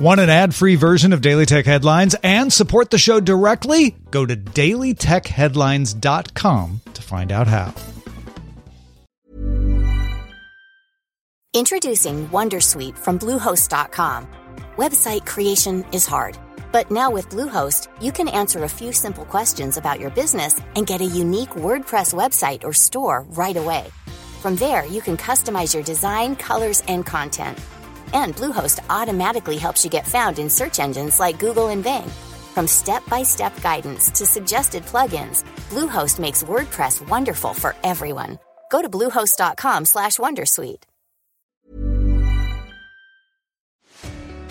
Want an ad free version of Daily Tech Headlines and support the show directly? Go to dailytechheadlines.com to find out how. Introducing Wondersuite from Bluehost.com. Website creation is hard, but now with Bluehost, you can answer a few simple questions about your business and get a unique WordPress website or store right away. From there, you can customize your design, colors, and content and Bluehost automatically helps you get found in search engines like Google and Bing. From step-by-step guidance to suggested plugins, Bluehost makes WordPress wonderful for everyone. Go to bluehost.com/wondersuite.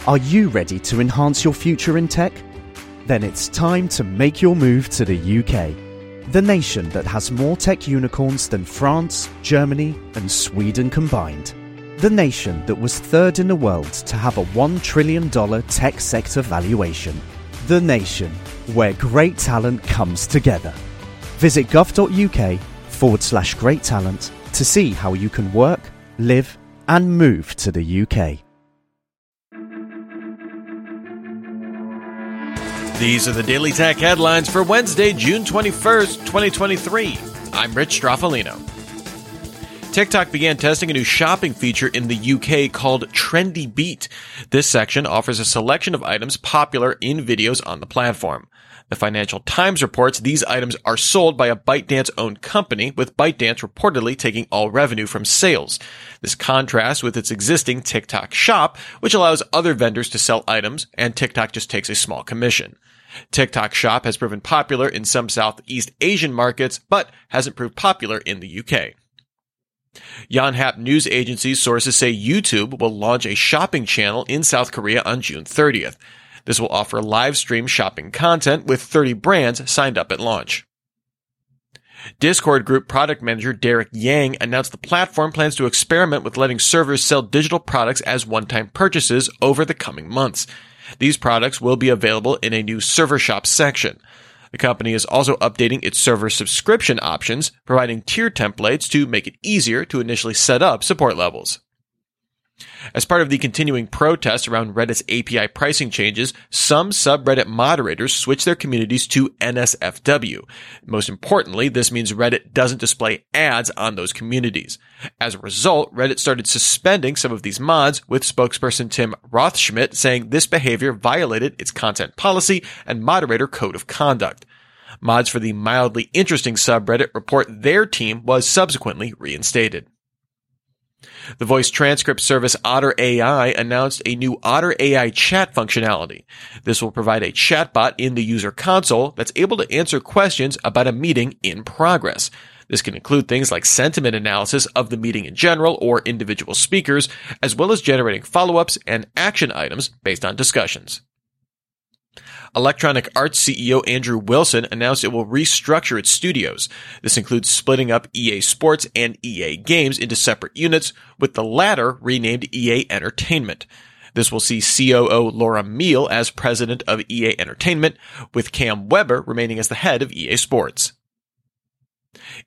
Are you ready to enhance your future in tech? Then it's time to make your move to the UK. The nation that has more tech unicorns than France, Germany, and Sweden combined the nation that was third in the world to have a $1 trillion tech sector valuation. The nation where great talent comes together. Visit gov.uk forward slash great talent to see how you can work, live, and move to the UK. These are the Daily Tech headlines for Wednesday, June 21st, 2023. I'm Rich Stroffolino. TikTok began testing a new shopping feature in the UK called Trendy Beat. This section offers a selection of items popular in videos on the platform. The Financial Times reports these items are sold by a ByteDance owned company, with ByteDance reportedly taking all revenue from sales. This contrasts with its existing TikTok shop, which allows other vendors to sell items, and TikTok just takes a small commission. TikTok shop has proven popular in some Southeast Asian markets, but hasn't proved popular in the UK. Yonhap news agency sources say YouTube will launch a shopping channel in South Korea on June 30th. This will offer live stream shopping content with 30 brands signed up at launch. Discord Group product manager Derek Yang announced the platform plans to experiment with letting servers sell digital products as one-time purchases over the coming months. These products will be available in a new server shop section. The company is also updating its server subscription options, providing tier templates to make it easier to initially set up support levels. As part of the continuing protests around Reddit's API pricing changes, some subreddit moderators switch their communities to NSFW. Most importantly, this means Reddit doesn't display ads on those communities. As a result, Reddit started suspending some of these mods, with spokesperson Tim Rathschmidt saying this behavior violated its content policy and moderator code of conduct. Mods for the mildly interesting subreddit report their team was subsequently reinstated. The voice transcript service Otter AI announced a new Otter AI chat functionality. This will provide a chatbot in the user console that's able to answer questions about a meeting in progress. This can include things like sentiment analysis of the meeting in general or individual speakers, as well as generating follow-ups and action items based on discussions. Electronic Arts CEO Andrew Wilson announced it will restructure its studios. This includes splitting up EA Sports and EA Games into separate units, with the latter renamed EA Entertainment. This will see COO Laura Miele as president of EA Entertainment, with Cam Weber remaining as the head of EA Sports.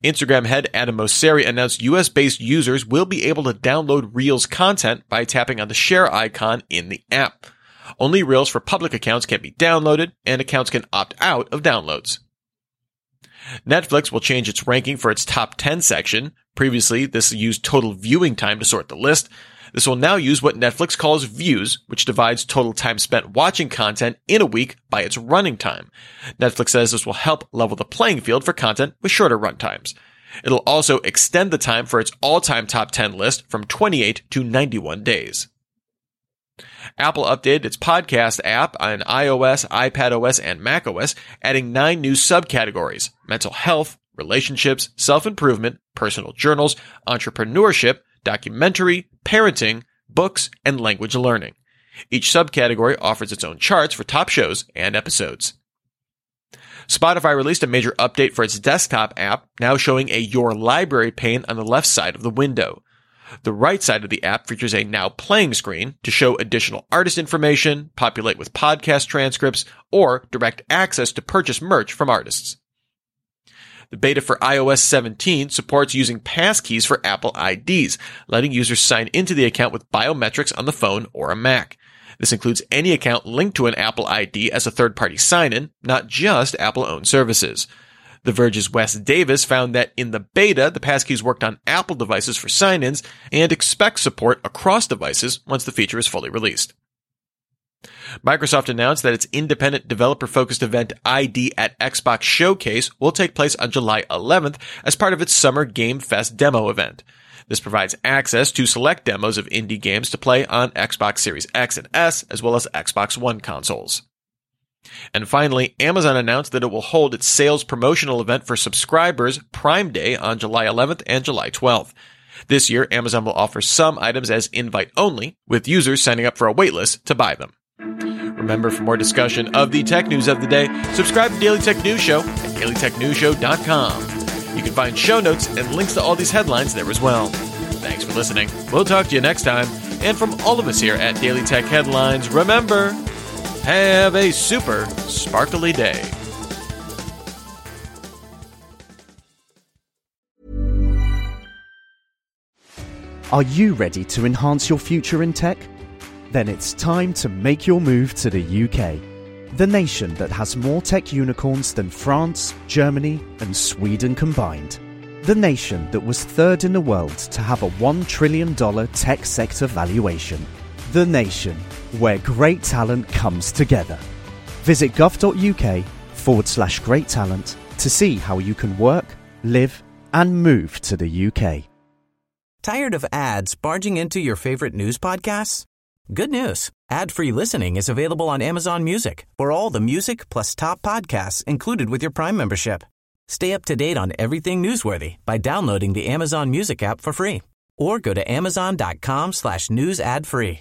Instagram head Adam Mosseri announced US based users will be able to download Reels content by tapping on the share icon in the app. Only Reels for public accounts can be downloaded, and accounts can opt out of downloads. Netflix will change its ranking for its top 10 section. Previously, this used total viewing time to sort the list. This will now use what Netflix calls views, which divides total time spent watching content in a week by its running time. Netflix says this will help level the playing field for content with shorter run times. It'll also extend the time for its all-time top 10 list from 28 to 91 days. Apple updated its podcast app on iOS, iPadOS, and macOS, adding nine new subcategories mental health, relationships, self improvement, personal journals, entrepreneurship, documentary, parenting, books, and language learning. Each subcategory offers its own charts for top shows and episodes. Spotify released a major update for its desktop app, now showing a Your Library pane on the left side of the window. The right side of the app features a now playing screen to show additional artist information, populate with podcast transcripts, or direct access to purchase merch from artists. The beta for iOS 17 supports using passkeys for Apple IDs, letting users sign into the account with biometrics on the phone or a Mac. This includes any account linked to an Apple ID as a third party sign in, not just Apple owned services. The Verge's Wes Davis found that in the beta, the passkeys worked on Apple devices for sign ins and expects support across devices once the feature is fully released. Microsoft announced that its independent developer focused event ID at Xbox Showcase will take place on July 11th as part of its Summer Game Fest demo event. This provides access to select demos of indie games to play on Xbox Series X and S, as well as Xbox One consoles. And finally, Amazon announced that it will hold its sales promotional event for subscribers Prime Day on July 11th and July 12th. This year, Amazon will offer some items as invite only, with users signing up for a waitlist to buy them. Remember, for more discussion of the tech news of the day, subscribe to Daily Tech News Show at dailytechnewsshow.com. You can find show notes and links to all these headlines there as well. Thanks for listening. We'll talk to you next time. And from all of us here at Daily Tech Headlines, remember, have a super sparkly day. Are you ready to enhance your future in tech? Then it's time to make your move to the UK, the nation that has more tech unicorns than France, Germany, and Sweden combined. The nation that was third in the world to have a $1 trillion tech sector valuation. The nation where great talent comes together. Visit gov.uk forward slash great talent to see how you can work, live, and move to the UK. Tired of ads barging into your favorite news podcasts? Good news. Ad-free listening is available on Amazon Music for all the music plus top podcasts included with your Prime membership. Stay up to date on everything newsworthy by downloading the Amazon Music app for free or go to amazon.com slash news ad free.